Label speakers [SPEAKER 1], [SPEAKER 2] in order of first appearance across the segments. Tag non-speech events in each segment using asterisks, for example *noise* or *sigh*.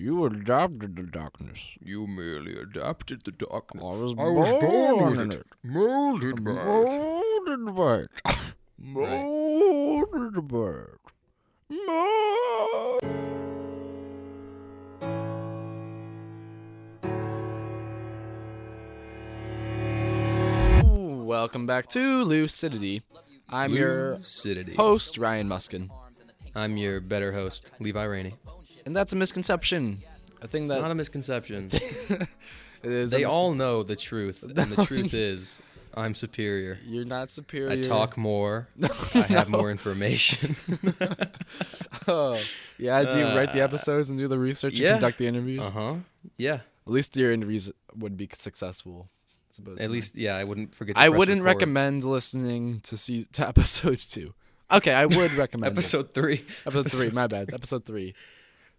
[SPEAKER 1] You adopted the darkness.
[SPEAKER 2] You merely adapted the
[SPEAKER 1] I
[SPEAKER 2] darkness.
[SPEAKER 1] was,
[SPEAKER 2] I was
[SPEAKER 1] born,
[SPEAKER 2] born
[SPEAKER 1] in
[SPEAKER 2] it.
[SPEAKER 1] it.
[SPEAKER 2] Molded by it.
[SPEAKER 1] Molded by it. *coughs* Molded by it. Mold- Welcome back to Lucidity. I'm your host, Ryan Muskin.
[SPEAKER 2] I'm your better host, Levi Rainey.
[SPEAKER 1] And that's a misconception. A thing
[SPEAKER 2] It's
[SPEAKER 1] that
[SPEAKER 2] not a misconception. *laughs*
[SPEAKER 1] is. a
[SPEAKER 2] they all know the truth, *laughs* and the truth is, I'm superior.
[SPEAKER 1] You're not superior.
[SPEAKER 2] I talk more. *laughs* I have more information.
[SPEAKER 1] Oh, yeah. Do you write the
[SPEAKER 2] Uh,
[SPEAKER 1] episodes and do the research and conduct the interviews?
[SPEAKER 2] uh huh. Yeah.
[SPEAKER 1] At least your interviews would be successful. I suppose.
[SPEAKER 2] At least, yeah. I wouldn't forget. To
[SPEAKER 1] I wouldn't
[SPEAKER 2] record.
[SPEAKER 1] recommend listening to see to episodes two. Okay, I would recommend it.
[SPEAKER 2] episode three.
[SPEAKER 1] Episode three. My bad. Episode three.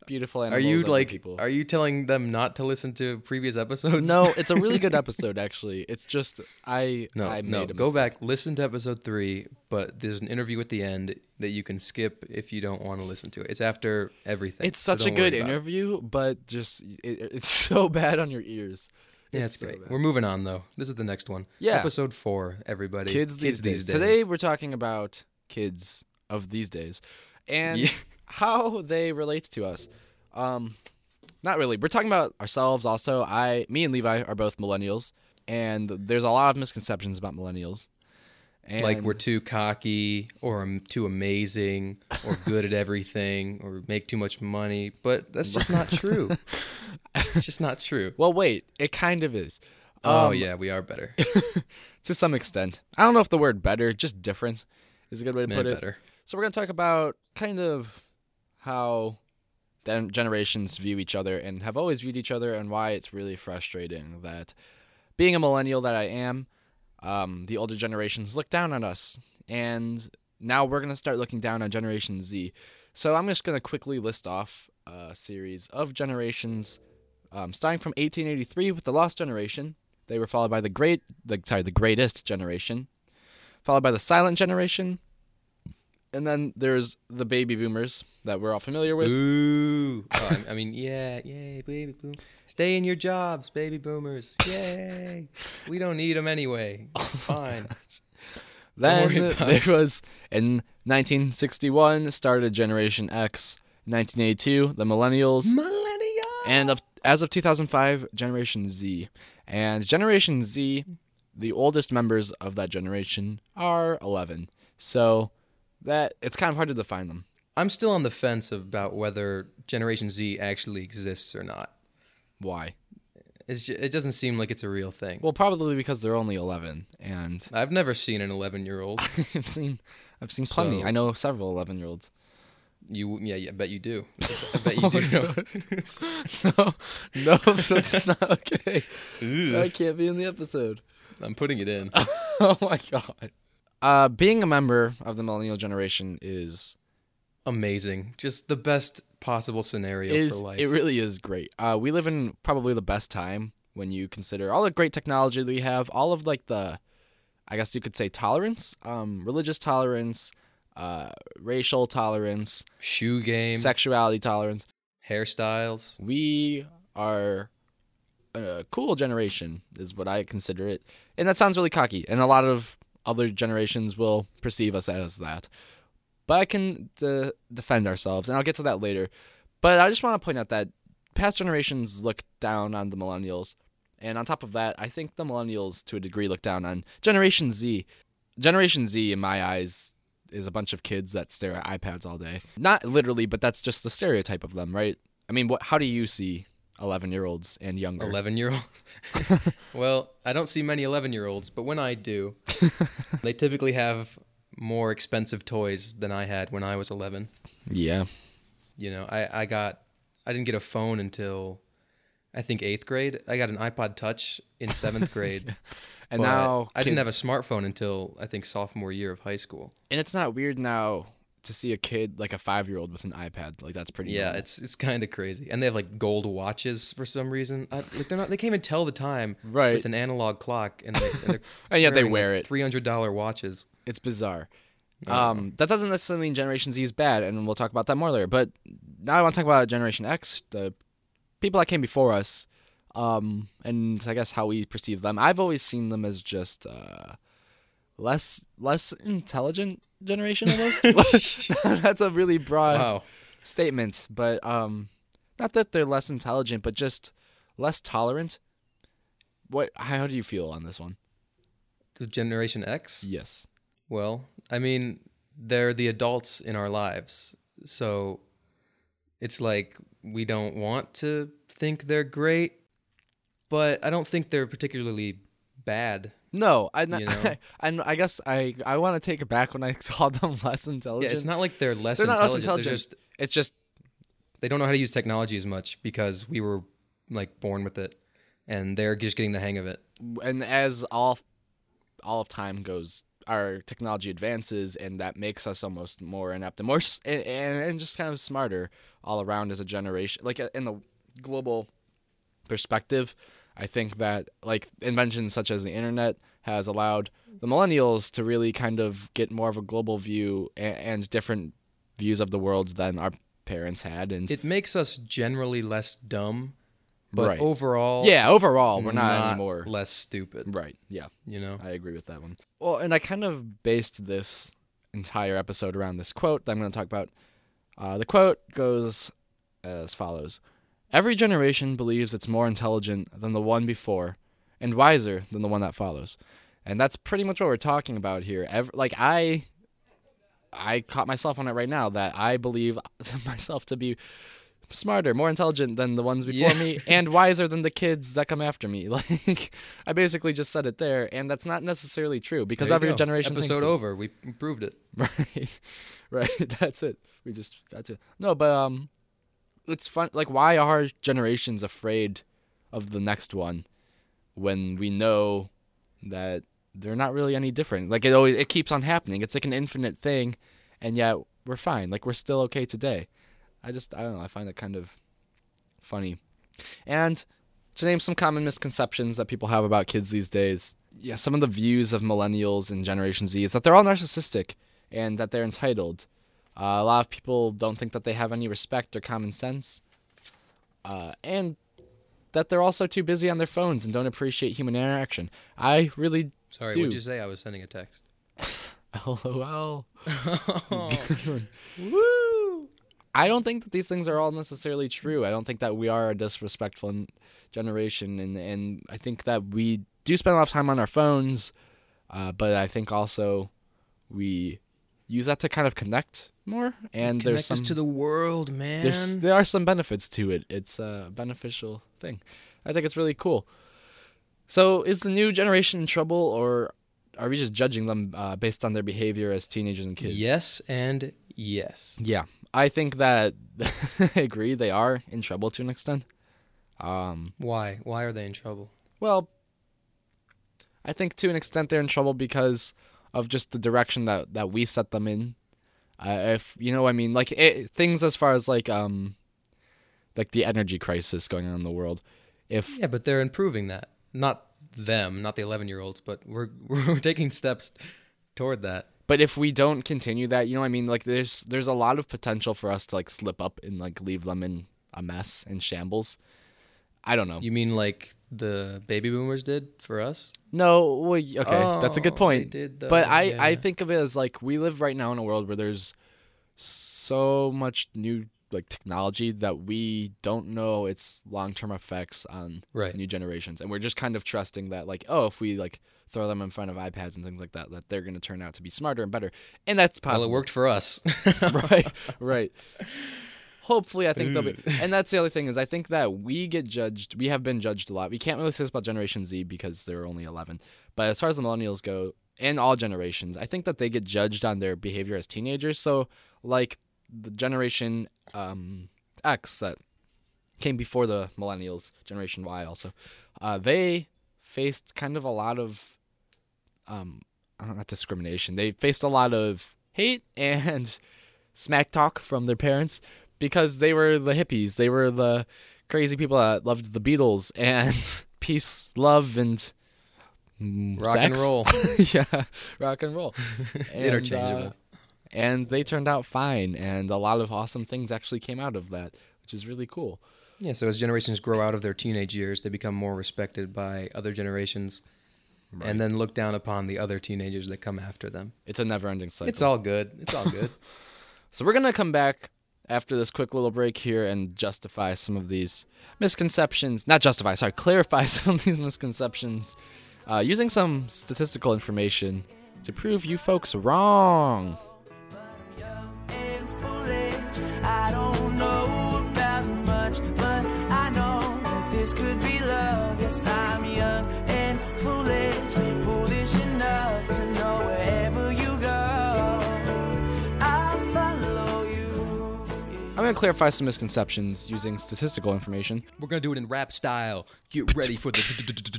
[SPEAKER 1] Beautiful animals.
[SPEAKER 2] Are
[SPEAKER 1] you
[SPEAKER 2] like?
[SPEAKER 1] People.
[SPEAKER 2] Are you telling them not to listen to previous episodes?
[SPEAKER 1] No, it's a really good *laughs* episode. Actually, it's just I.
[SPEAKER 2] No,
[SPEAKER 1] I
[SPEAKER 2] no. Go back, listen to episode three, but there's an interview at the end that you can skip if you don't want to listen to it. It's after everything.
[SPEAKER 1] It's
[SPEAKER 2] so
[SPEAKER 1] such a good
[SPEAKER 2] it.
[SPEAKER 1] interview, but just it, it's *laughs* so bad on your ears.
[SPEAKER 2] Yeah,
[SPEAKER 1] It's
[SPEAKER 2] it's great.
[SPEAKER 1] bad.
[SPEAKER 2] We're moving on though. This is the next one.
[SPEAKER 1] Yeah.
[SPEAKER 2] Episode four, everybody.
[SPEAKER 1] kids, these, days. Today we're talking about kids of these days and
[SPEAKER 2] Yeah.
[SPEAKER 1] How they relate to us. Um, not really. We're talking about ourselves also. I, me, and Levi are both millennials, and there's a lot of misconceptions about millennials. And
[SPEAKER 2] like we're too cocky or too amazing or good at everything or make too much money, but that's just not *laughs* true. it's just not true.
[SPEAKER 1] well, wait, it kind of is.
[SPEAKER 2] oh
[SPEAKER 1] Um,
[SPEAKER 2] yeah, we are better. *laughs*
[SPEAKER 1] to some extent. I don't know if the word "better," just different, is a good way to
[SPEAKER 2] Man,
[SPEAKER 1] put it.
[SPEAKER 2] better.
[SPEAKER 1] So we're gonna talk about kind of how then generations view each other and have always viewed each other, and why it's really frustrating that being a millennial that I am, um, the older generations look down on us, and now we're gonna start looking down on Generation Z. So I'm just gonna quickly list off a series of generations, um, starting from 1883 with the Lost Generation. They were followed by the Great, the sorry, the Greatest Generation, followed by the Silent Generation, and then there's the baby boomers that we're all familiar with.
[SPEAKER 2] Ooh. *laughs* Oh, I- mean, yeah, yay, baby boom. Stay in your jobs, baby boomers. Yay. we don't need them anyway. *laughs* It's oh fine.
[SPEAKER 1] Then there *laughs* was in 1961 started Generation X. 1982, the Millennials,
[SPEAKER 2] Millennial.
[SPEAKER 1] and of, as of 2005, Generation Z. And Generation Z, the oldest members of that generation are 11. So that it's kind of hard to define them.
[SPEAKER 2] I'm still on the fence about whether Generation Z actually exists or not.
[SPEAKER 1] Why?
[SPEAKER 2] It's ju- it doesn't seem like it's a real thing.
[SPEAKER 1] Well, probably because they're only 11, and
[SPEAKER 2] I've never seen an 11 year old. *laughs*
[SPEAKER 1] I've seen I've seen plenty.
[SPEAKER 2] So-
[SPEAKER 1] I know several 11 year olds.
[SPEAKER 2] You, yeah, yeah, I bet you do. I bet *laughs* you do know. *laughs*
[SPEAKER 1] no, no, that's not okay.
[SPEAKER 2] Ugh.
[SPEAKER 1] That can't be in the episode.
[SPEAKER 2] I'm putting it in.
[SPEAKER 1] oh my god. Uh, being a member of the millennial generation is
[SPEAKER 2] Amazing. Just the best possible scenario
[SPEAKER 1] is
[SPEAKER 2] for life.
[SPEAKER 1] it really is great. Uh, we live in probably the best time when you consider all the great technology that we have, all of like the, I guess you could say tolerance, um, religious tolerance, uh, racial tolerance,
[SPEAKER 2] Shoe game,
[SPEAKER 1] sexuality tolerance.
[SPEAKER 2] hairstyles.
[SPEAKER 1] we are a cool generation is what i consider it and that sounds really cocky and a lot of other generations will perceive us as that. But i can de- defend ourselves and i'll get to that later. But i just want to point out that past generations look down on the millennials and on top of that i think the millennials to a degree look down on generation z. Generation z in my eyes is a bunch of kids that stare at ipads all day. Not literally but that's just the stereotype of them right? I mean, what? How do you see eleven-year-olds and younger?
[SPEAKER 2] 11 year olds. *laughs* well, I don't see many 11 year olds, but when I do, *laughs* they typically have more expensive toys than I had when I was 11.
[SPEAKER 1] Yeah.
[SPEAKER 2] You know, I, I got, I didn't get a phone until I think eighth grade. I got an iPod Touch in seventh *laughs* grade.
[SPEAKER 1] And
[SPEAKER 2] but
[SPEAKER 1] now
[SPEAKER 2] I didn't have a smartphone until I think sophomore year of high school.
[SPEAKER 1] And it's not weird now to see a kid like a five-year-old with an iPad. Like that's pretty.
[SPEAKER 2] Yeah,
[SPEAKER 1] normal.
[SPEAKER 2] it's it's kind of crazy, and they have like gold watches for some reason. I, like they're not, they can't even tell the time
[SPEAKER 1] Right.
[SPEAKER 2] with an analog clock, and, they, and they're *laughs*
[SPEAKER 1] And yet they wear
[SPEAKER 2] like,
[SPEAKER 1] it.
[SPEAKER 2] Three hundred dollar watches.
[SPEAKER 1] It's bizarre.
[SPEAKER 2] Don't
[SPEAKER 1] Um, that doesn't necessarily mean Generation Z is bad, and we'll talk about that more later. But now I want to talk about Generation X, the people that came before us, um, and I guess how we perceive them. I've always seen them as just uh, less less intelligent generation of almost. *laughs* *laughs* That's a really broad
[SPEAKER 2] Wow.
[SPEAKER 1] statement, but um, not that they're less intelligent, but just less tolerant. What? How do you feel on this one?
[SPEAKER 2] The Generation X?
[SPEAKER 1] Yes.
[SPEAKER 2] Well, I mean, they're the adults in our lives. So it's like we don't want to think they're great, but I don't think they're particularly bad.
[SPEAKER 1] No, I,
[SPEAKER 2] You *laughs* know?
[SPEAKER 1] I, I guess I, I want to take it back when I *laughs* called them less intelligent.
[SPEAKER 2] Yeah,
[SPEAKER 1] intelligent.
[SPEAKER 2] it's not like they're less intelligent.
[SPEAKER 1] They're not less
[SPEAKER 2] intelligent. Just
[SPEAKER 1] It's just
[SPEAKER 2] they don't know how to use technology as much because we were like born with it and they're just getting the hang of it.
[SPEAKER 1] and as all all of time goes our technology advances and that makes us almost more inept and more and, and just kind of smarter all around as a generation like uh, in the global perspective i think that like inventions such as the internet has allowed the millennials to really kind of get more of a global view and, and different views of the world than our parents had and
[SPEAKER 2] It makes us generally less dumb, but
[SPEAKER 1] Right.
[SPEAKER 2] overall
[SPEAKER 1] yeah overall we're not, anymore
[SPEAKER 2] less stupid,
[SPEAKER 1] right yeah
[SPEAKER 2] you know.
[SPEAKER 1] I agree with that one. Well, and I kind of based this entire episode around this quote that I'm going to talk about. Uh, the quote goes as follows Every generation believes it's more intelligent than the one before and wiser than the one that follows. And that's pretty much what we're talking about here. Ev- like, I. I caught myself on it right now that I believe *laughs* myself to be smarter, more intelligent than the ones before
[SPEAKER 2] Yeah.
[SPEAKER 1] me, and wiser than the kids that come after me. *laughs* Like, I basically just said it there, and that's not necessarily true because every
[SPEAKER 2] go.
[SPEAKER 1] generation
[SPEAKER 2] episode
[SPEAKER 1] thinks it.
[SPEAKER 2] over, we proved it. *laughs*
[SPEAKER 1] Right, right. That's it. We just got to no, but um, it's fun. Like, why are generations afraid of the next one when we know that they're not really any different? Like, it always it keeps on happening. It's like an infinite thing, and yet we're fine. Like, we're still okay today. I just I don't know. I find it kind of funny, and to name some common misconceptions that people have about kids these days. Yeah, some of the views of millennials and Generation Z is that they're all narcissistic and that they're entitled. Uh, a lot of people don't think that they have any respect or common sense, uh, and that they're also too busy on their phones and don't appreciate human interaction. I really,
[SPEAKER 2] Sorry,
[SPEAKER 1] Dude.
[SPEAKER 2] what'd you say? I was sending a text. *laughs*
[SPEAKER 1] lol. *laughs*
[SPEAKER 2] Woo!
[SPEAKER 1] I don't think that these things are all necessarily true. I don't think that we are a disrespectful generation, and and I think that we do spend a lot of time on our phones, uh, but I think also we use that to kind of connect more. And there's
[SPEAKER 2] Connect
[SPEAKER 1] some
[SPEAKER 2] to the world, man.
[SPEAKER 1] there's there are some benefits to it. It's a beneficial thing. I think it's really cool. So is the new generation in trouble, or are we just judging them uh, based on their behavior as teenagers and kids?
[SPEAKER 2] Yes and yes.
[SPEAKER 1] Yeah, I think that *laughs* I agree. They are in trouble to an extent. Um,
[SPEAKER 2] Why? Why are they in trouble?
[SPEAKER 1] well, I think to an extent they're in trouble because of just the direction that that we set them in. Uh, if you know, what I mean, like it, things as far as like um, like the energy crisis going on in the world. If
[SPEAKER 2] Yeah, but they're improving that. Not them, not the 11 year olds, but we're *laughs* we're taking steps toward that.
[SPEAKER 1] but if we don't continue that, you know, what I mean, like there's there's a lot of potential for us to like slip up and like leave them in a mess and shambles. I don't know.
[SPEAKER 2] You mean like the baby boomers did for us?
[SPEAKER 1] No, well, y- okay, that's a good
[SPEAKER 2] Oh,
[SPEAKER 1] point.
[SPEAKER 2] they did, though,
[SPEAKER 1] but I, I think of it as like we live right now in a world where there's so much new like technology that we don't know its long term effects on
[SPEAKER 2] Right.
[SPEAKER 1] new generations, and we're just kind of trusting that like oh if we like throw them in front of iPads and things like that that they're going to turn out to be smarter and better, and that's
[SPEAKER 2] Well, it worked for us. *laughs*
[SPEAKER 1] right, *laughs* right. Hopefully, I think they'll be. And that's the other thing is I think that we get judged. We have been judged a lot. We can't really say this about Generation Z because they're only 11. But as far as the millennials go, and all generations, I think that they get judged on their behavior as teenagers. So, like the Generation um, X that came before the millennials, Generation Y also, uh, they faced kind of a lot of um, uh, not discrimination. They faced a lot of hate and *laughs* smack talk from their parents because they were the hippies. They were the crazy people that loved the Beatles and *laughs* peace, love, and mm,
[SPEAKER 2] Rock and roll. *laughs*
[SPEAKER 1] yeah, rock and roll. *laughs* And,
[SPEAKER 2] Interchangeable.
[SPEAKER 1] uh, and they turned out fine, and a lot of awesome things actually came out of that, which is really cool.
[SPEAKER 2] Yeah, so as generations grow out of their teenage years, they become more respected by other generations
[SPEAKER 1] Right.
[SPEAKER 2] and then look down upon the other teenagers that come after them.
[SPEAKER 1] It's a never-ending cycle.
[SPEAKER 2] It's all good. It's all good.
[SPEAKER 1] So we're gonna come back after this quick little break here and justify some of these misconceptions. Not justify, sorry, *laughs* clarify some of these misconceptions uh, using some statistical information to prove you folks wrong.
[SPEAKER 3] this could be love. Yes, I'm
[SPEAKER 1] I'm gonna clarify some misconceptions using statistical information.
[SPEAKER 2] We're gonna do it in rap style. Get ready for the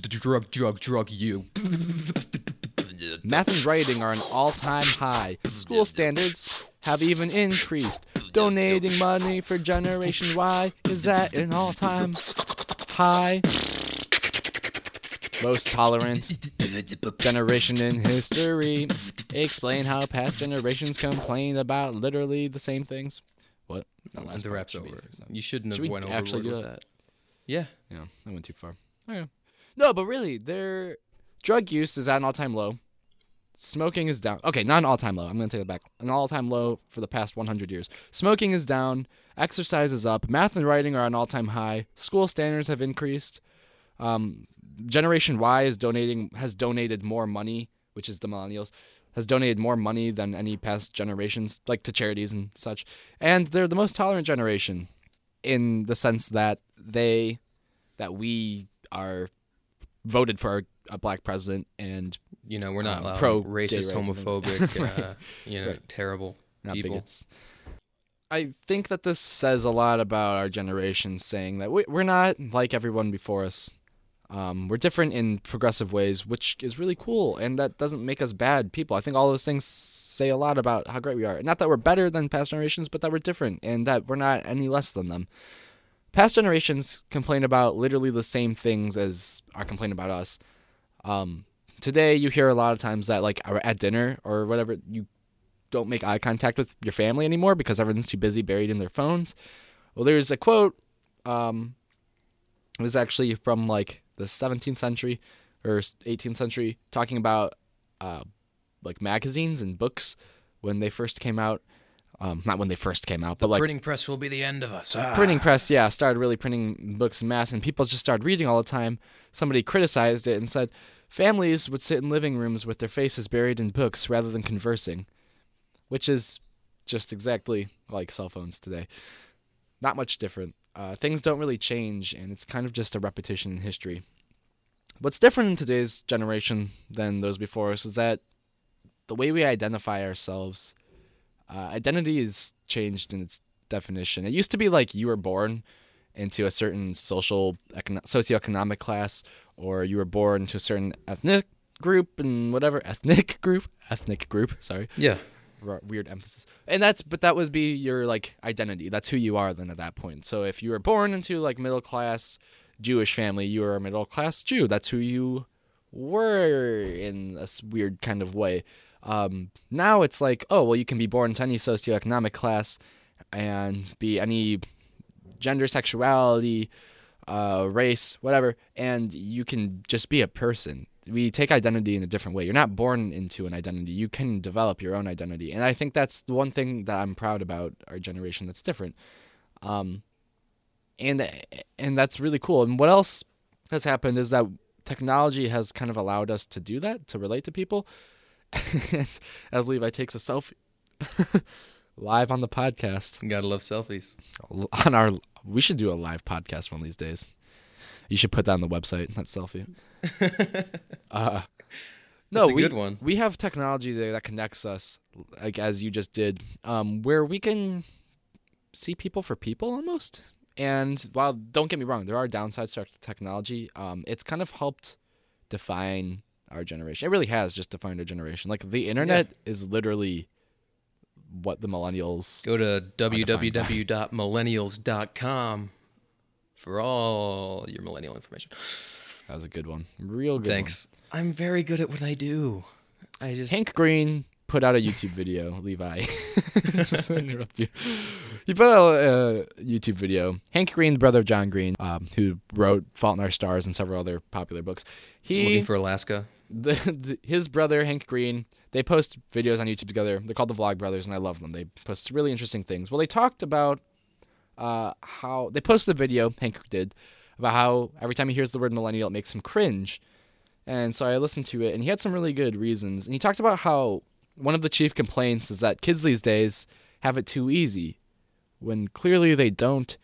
[SPEAKER 2] drug, drug, drug you.
[SPEAKER 1] Math and writing are an all-time high. School standards have even increased. Donating money for Generation Y is at an all-time high. Most tolerant generation in history. Explain how past generations complained about literally the same things. What? That last
[SPEAKER 2] the
[SPEAKER 1] part
[SPEAKER 2] rap's
[SPEAKER 1] should
[SPEAKER 2] over. You shouldn't
[SPEAKER 1] Should
[SPEAKER 2] have
[SPEAKER 1] we
[SPEAKER 2] went
[SPEAKER 1] actually
[SPEAKER 2] overboard with
[SPEAKER 1] that?
[SPEAKER 2] that. Yeah.
[SPEAKER 1] Yeah, I went too far. Okay. No, but really, their drug use is at an all-time low. Smoking is down. Okay, not an all-time low. I'm gonna take it back. An all-time low for the past 100 years. Smoking is down. Exercise is up. Math and writing are an all-time high. School standards have increased. Um, Generation Y is donating has donated more money, which is the millennials, has donated more money than any past generations, like to charities and such. And they're the most tolerant generation, in the sense that they that we are voted for a, a black president and
[SPEAKER 2] You know, we're not
[SPEAKER 1] Um, pro
[SPEAKER 2] racist,
[SPEAKER 1] gay rights and
[SPEAKER 2] homophobic, *laughs* uh, you know,
[SPEAKER 1] Right.
[SPEAKER 2] terrible
[SPEAKER 1] not
[SPEAKER 2] people.
[SPEAKER 1] bigots. I think that this says a lot about our generation, saying that we, we're not like everyone before us. Um, we're different in progressive ways, which is really cool, and that doesn't make us bad people. I think all those things say a lot about how great we are. Not that we're better than past generations, but that we're different, and that we're not any less than them. Past generations complain about literally the same things as are complaining about us. Um, today, you hear a lot of times that, like, at dinner or whatever, you don't make eye contact with your family anymore because everyone's too busy buried in their phones. Well, there's a quote. Um, it was actually from like the 17th century or 18th century, talking about uh, like magazines and books when they first came out. Um, not when they first came out, but like
[SPEAKER 2] Printing press will be the end of us. Ah.
[SPEAKER 1] printing press, yeah, started really printing books in mass, and people just started reading all the time. Somebody criticized it and said families would sit in living rooms with their faces buried in books rather than conversing, which is just exactly like cell phones today. Not much different. Uh, things don't really change, and it's kind of just a repetition in history. What's different in today's generation than those before us is that the way we identify ourselves, uh, identity is changed in its definition. It used to be like you were born into a certain social, econo- socioeconomic class, or you were born to a certain ethnic group and whatever ethnic group, ethnic group. Sorry,
[SPEAKER 2] Yeah.
[SPEAKER 1] Weird emphasis. And that's but that would be your like identity. That's who you are then at that point. So if you were born into like middle class Jewish family, you were a middle class Jew. That's who you were in this weird kind of way. Um, now it's like, oh well, you can be born into any socioeconomic class and be any gender, sexuality, uh, race, whatever, and you can just be a person. We take identity in a different way. You're not born into an identity. You can develop your own identity, and I think that's the one thing that I'm proud about our generation that's different. Um, and and that's really cool. And what else has happened is that technology has kind of allowed us to do that, to relate to people. and *laughs* as Levi takes a selfie *laughs* live on the podcast
[SPEAKER 2] Gotta love selfies.
[SPEAKER 1] on our we should do a live podcast one of these days you should put that on the website. That selfie. *laughs* Uh no
[SPEAKER 2] a
[SPEAKER 1] we,
[SPEAKER 2] good one.
[SPEAKER 1] we have technology there that connects us like as you just did um where we can see people for people almost. And while don't get me wrong there are downsides to technology um it's kind of helped define our generation. It really has just defined our generation. Like the internet is literally what the millennials
[SPEAKER 2] Go to www.millennials.com for all your millennial information.
[SPEAKER 1] that was a good one real good one.
[SPEAKER 2] Thanks. I'm very good at what I do. I just
[SPEAKER 1] Hank Green put out a YouTube video, *laughs* Levi. *laughs* Just to interrupt you. He put out a YouTube video. Hank Green, the brother of John Green, um, who wrote *Fault in Our Stars* and several other popular books. He
[SPEAKER 2] Looking for Alaska. *laughs*
[SPEAKER 1] the, the his brother Hank Green. They post videos on YouTube together. They're called the Vlog Brothers, and I love them. They post really interesting things. Well, they talked about uh, how they posted a video Hank did about how every time he hears the word millennial, it makes him cringe. And so I listened to it, and he had some really good reasons. And he talked about how one of the chief complaints is that kids these days have it too easy, when clearly they don't.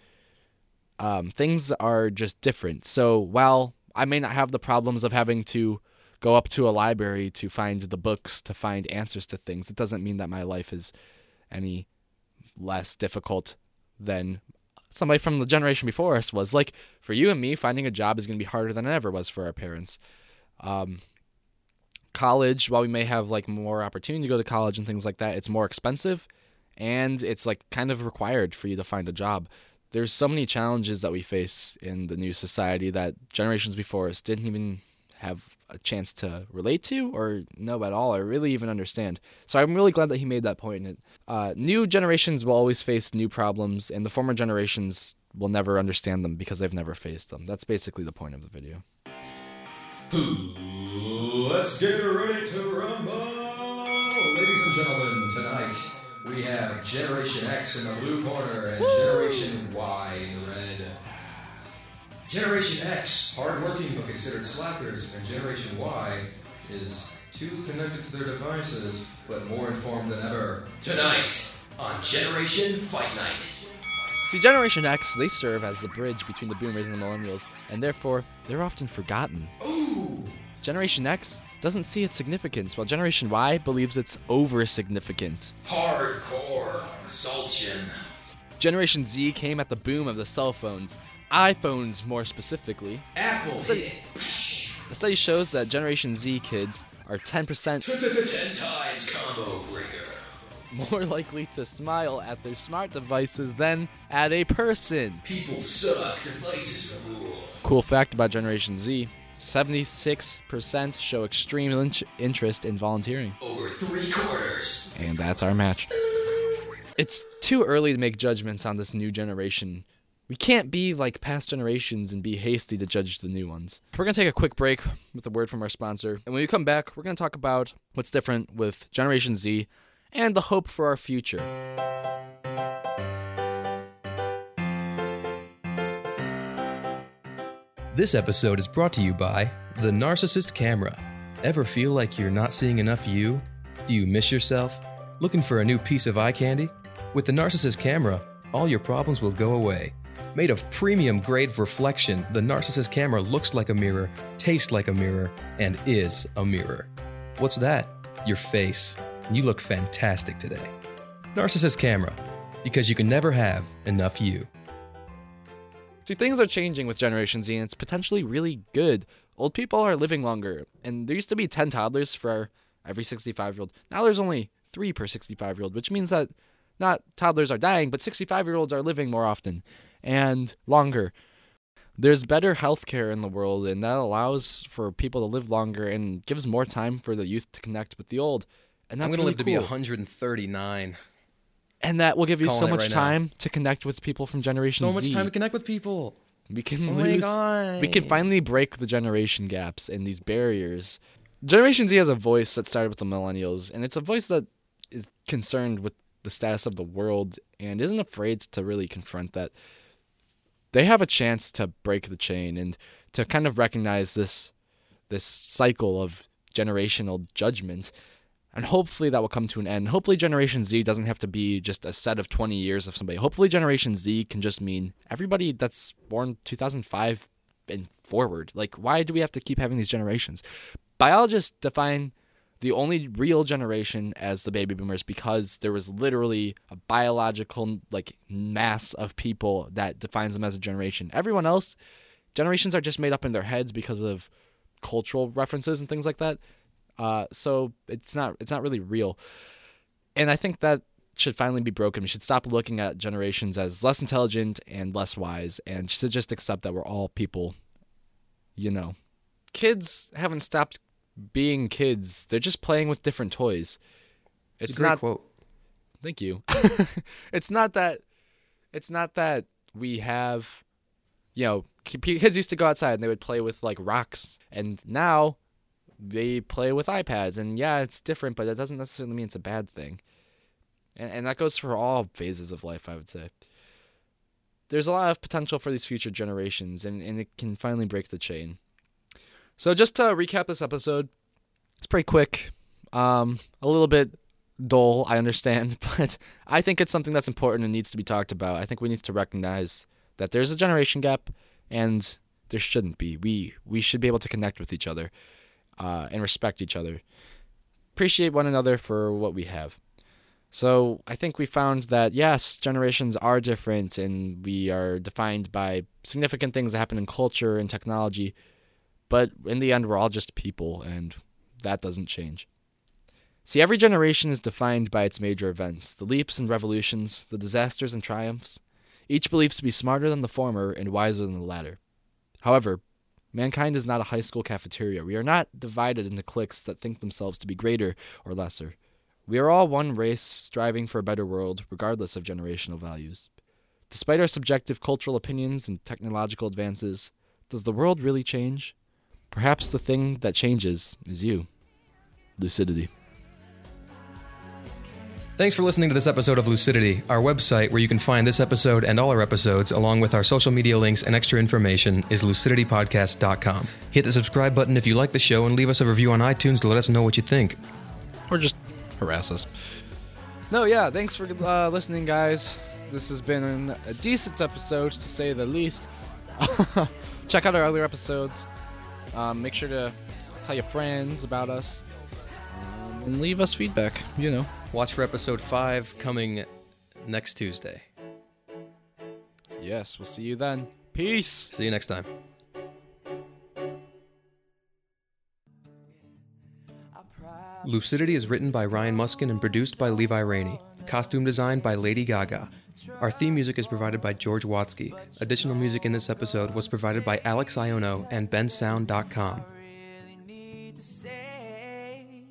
[SPEAKER 1] Um, things are just different. So while I may not have the problems of having to go up to a library to find the books to find answers to things, it doesn't mean that my life is any less difficult than somebody from the generation before us was. Like for you and me, finding a job is going to be harder than it ever was for our parents. Um, college, while we may have like more opportunity to go to college and things like that, it's more expensive and it's like kind of required for you to find a job. There's so many challenges that we face in the new society that generations before us didn't even have a chance to relate to or know at all or really even understand. So I'm really glad that he made that point. Uh, new generations will always face new problems, and the former generations will never understand them because they've never faced them. That's basically the point of the video.
[SPEAKER 4] Let's get ready to rumble! Ladies and gentlemen, tonight we have Generation X in the blue corner and Generation Y in the red. Generation X, hardworking but considered slackers, and Generation Y is too connected to their devices but more informed than ever. Tonight on Generation Fight Night.
[SPEAKER 1] See, Generation X, they serve as the bridge between the boomers and the millennials, and therefore, they're often forgotten. Ooh! Generation X doesn't see its significance, while Generation Y believes it's over significant.
[SPEAKER 4] Hardcore Sulchin.
[SPEAKER 1] Generation Z came at the boom of the cell phones, iPhones more specifically.
[SPEAKER 4] Apple
[SPEAKER 1] The study shows that Generation Z kids are 10%
[SPEAKER 4] ten times combo breaker.
[SPEAKER 1] more *laughs* likely to smile at their smart devices than at a person.
[SPEAKER 4] People suck, devices rule.
[SPEAKER 1] Cool fact about Generation Z 76% show extreme in- interest in volunteering.
[SPEAKER 4] Over three quarters.
[SPEAKER 1] And that's our match. It's too early to make judgments on this new generation. We can't be like past generations and be hasty to judge the new ones. We're going to take a quick break with a word from our sponsor. And when we come back, we're going to talk about what's different with Generation Z and the hope for our future.
[SPEAKER 2] This episode is brought to you by the Narcissist Camera. Ever feel like you're not seeing enough you? Do you miss yourself? Looking for a new piece of eye candy? With the Narcissist Camera, all your problems will go away. Made of premium grade reflection, the Narcissist Camera looks like a mirror, tastes like a mirror, and is a mirror. What's that? Your face. You look fantastic today. Narcissist Camera, because you can never have enough you.
[SPEAKER 1] See, things are changing with Generation Z, and it's potentially really good. Old people are living longer, and there used to be 10 toddlers for every 65 year old. Now there's only three per 65 year old, which means that not toddlers are dying, but 65 year olds are living more often and longer. There's better healthcare in the world, and that allows for people to live longer and gives more time for the youth to connect with the old. And that's
[SPEAKER 2] I'm gonna
[SPEAKER 1] really
[SPEAKER 2] live to be 139.
[SPEAKER 1] and that will give you
[SPEAKER 2] Calling
[SPEAKER 1] so much
[SPEAKER 2] right now.
[SPEAKER 1] time to connect with people from Generation
[SPEAKER 2] So much
[SPEAKER 1] Z.
[SPEAKER 2] time to connect with people.
[SPEAKER 1] We can
[SPEAKER 2] Oh
[SPEAKER 1] lose. We can finally break the generation gaps and these barriers. Generation Z has a voice that started with the millennials, and it's a voice that is concerned with the status of the world and isn't afraid to really confront that. They have a chance to break the chain and to kind of recognize this this cycle of generational judgment. And hopefully that will come to an end. Hopefully Generation Z doesn't have to be just a set of 20 years of somebody. Hopefully Generation Z can just mean everybody that's born 2005 and forward. Like, why do we have to keep having these generations? Biologists define the only real generation as the baby boomers because there was literally a biological like mass of people that defines them as a generation. Everyone else, generations are just made up in their heads because of cultural references and things like that. Uh, so it's not it's not really real. And I think that should finally be broken. We should stop looking at generations as less intelligent and less wise, and should just accept that we're all people. You know, kids haven't stopped being kids. They're just playing with different toys. It's,
[SPEAKER 2] It's a great
[SPEAKER 1] not
[SPEAKER 2] quote.
[SPEAKER 1] Thank you. *laughs* it's not that it's not that we have you know, kids used to go outside and they would play with like rocks and now they play with iPads and yeah, it's different, but that doesn't necessarily mean it's a bad thing. And and that goes for all phases of life, I would say. There's a lot of potential for these future generations and, and it can finally break the chain. So just to recap this episode, it's pretty quick. Um, a little bit dull, I understand, *laughs* but I think it's something that's important and needs to be talked about. I think we need to recognize that there's a generation gap, and there shouldn't be. We we should be able to connect with each other, uh, and respect each other, appreciate one another for what we have. So I think we found that yes, generations are different, and we are defined by significant things that happen in culture and technology. But in the end, we're all just people, and that doesn't change. See, every generation is defined by its major events the leaps and revolutions, the disasters and triumphs. Each believes to be smarter than the former and wiser than the latter. However, mankind is not a high school cafeteria. We are not divided into cliques that think themselves to be greater or lesser. We are all one race striving for a better world, regardless of generational values. Despite our subjective cultural opinions and technological advances, does the world really change? Perhaps the thing that changes is you. Lucidity.
[SPEAKER 2] Thanks for listening to this episode of Lucidity. Our website, where you can find this episode and all our episodes, along with our social media links and extra information, is luciditypodcast.com. Hit the subscribe button if you like the show and leave us a review on iTunes to let us know what you think.
[SPEAKER 1] or just harass us. No, yeah, thanks for uh, listening, guys. This has been a decent episode, to say the least. *laughs* Check out our other episodes. Um, make sure to tell your friends about us um, and leave us feedback. You know.
[SPEAKER 2] Watch for episode 5 coming next Tuesday.
[SPEAKER 1] Yes, we'll see you then. Peace.
[SPEAKER 2] See you next time. Lucidity is written by Ryan Muskin and produced by Levi Rainey. Costume design by Lady Gaga. Our theme music is provided by George Watsky. Additional music in this episode was provided by Alex Iono and bensound.com.
[SPEAKER 3] really need to say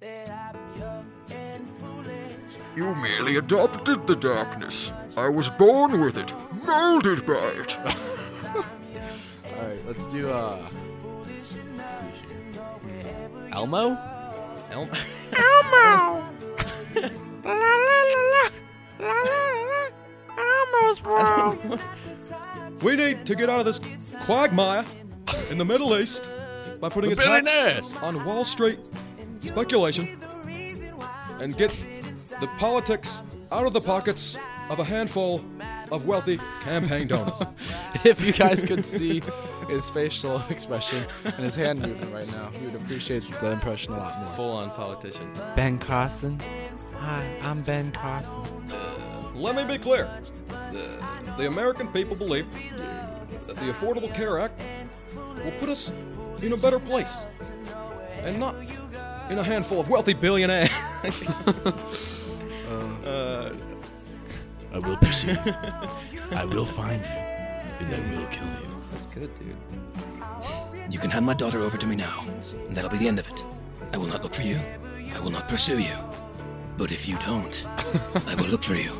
[SPEAKER 3] that I'm young and foolish.
[SPEAKER 5] You merely adopted the darkness. I was born with it, molded by it. *laughs*
[SPEAKER 1] All right, let's do. Uh, let's see here. Elmo. Elmo. Elmo. *laughs*
[SPEAKER 2] Elm- *laughs*
[SPEAKER 5] We need to get out of this quagmire in the Middle East by putting a tax on Wall Street speculation and get the politics out of the pockets of a handful of wealthy campaign donors. *laughs*
[SPEAKER 1] if you guys could see his facial expression and his hand movement right now, you would appreciate the impression a lot more.
[SPEAKER 2] Full on politician.
[SPEAKER 1] Ben Carson. Hi, I'm Ben Carson.
[SPEAKER 5] Let me be clear. The, the American people believe that the Affordable Care Act will put us in a better place and not in a handful of wealthy billionaires. uh, *laughs*
[SPEAKER 1] I will pursue you. I will find you, and I will kill you.
[SPEAKER 2] That's good, dude.
[SPEAKER 6] You can hand my daughter over to me now, and that'll be the end of it. I will not look for you. I will not pursue you. But if you don't, I will look for you.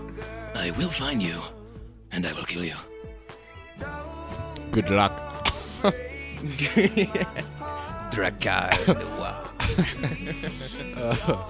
[SPEAKER 6] I will find you, and I will kill you.
[SPEAKER 1] Good luck. *laughs*
[SPEAKER 6] Drakkar Noir. *laughs*
[SPEAKER 1] Uh,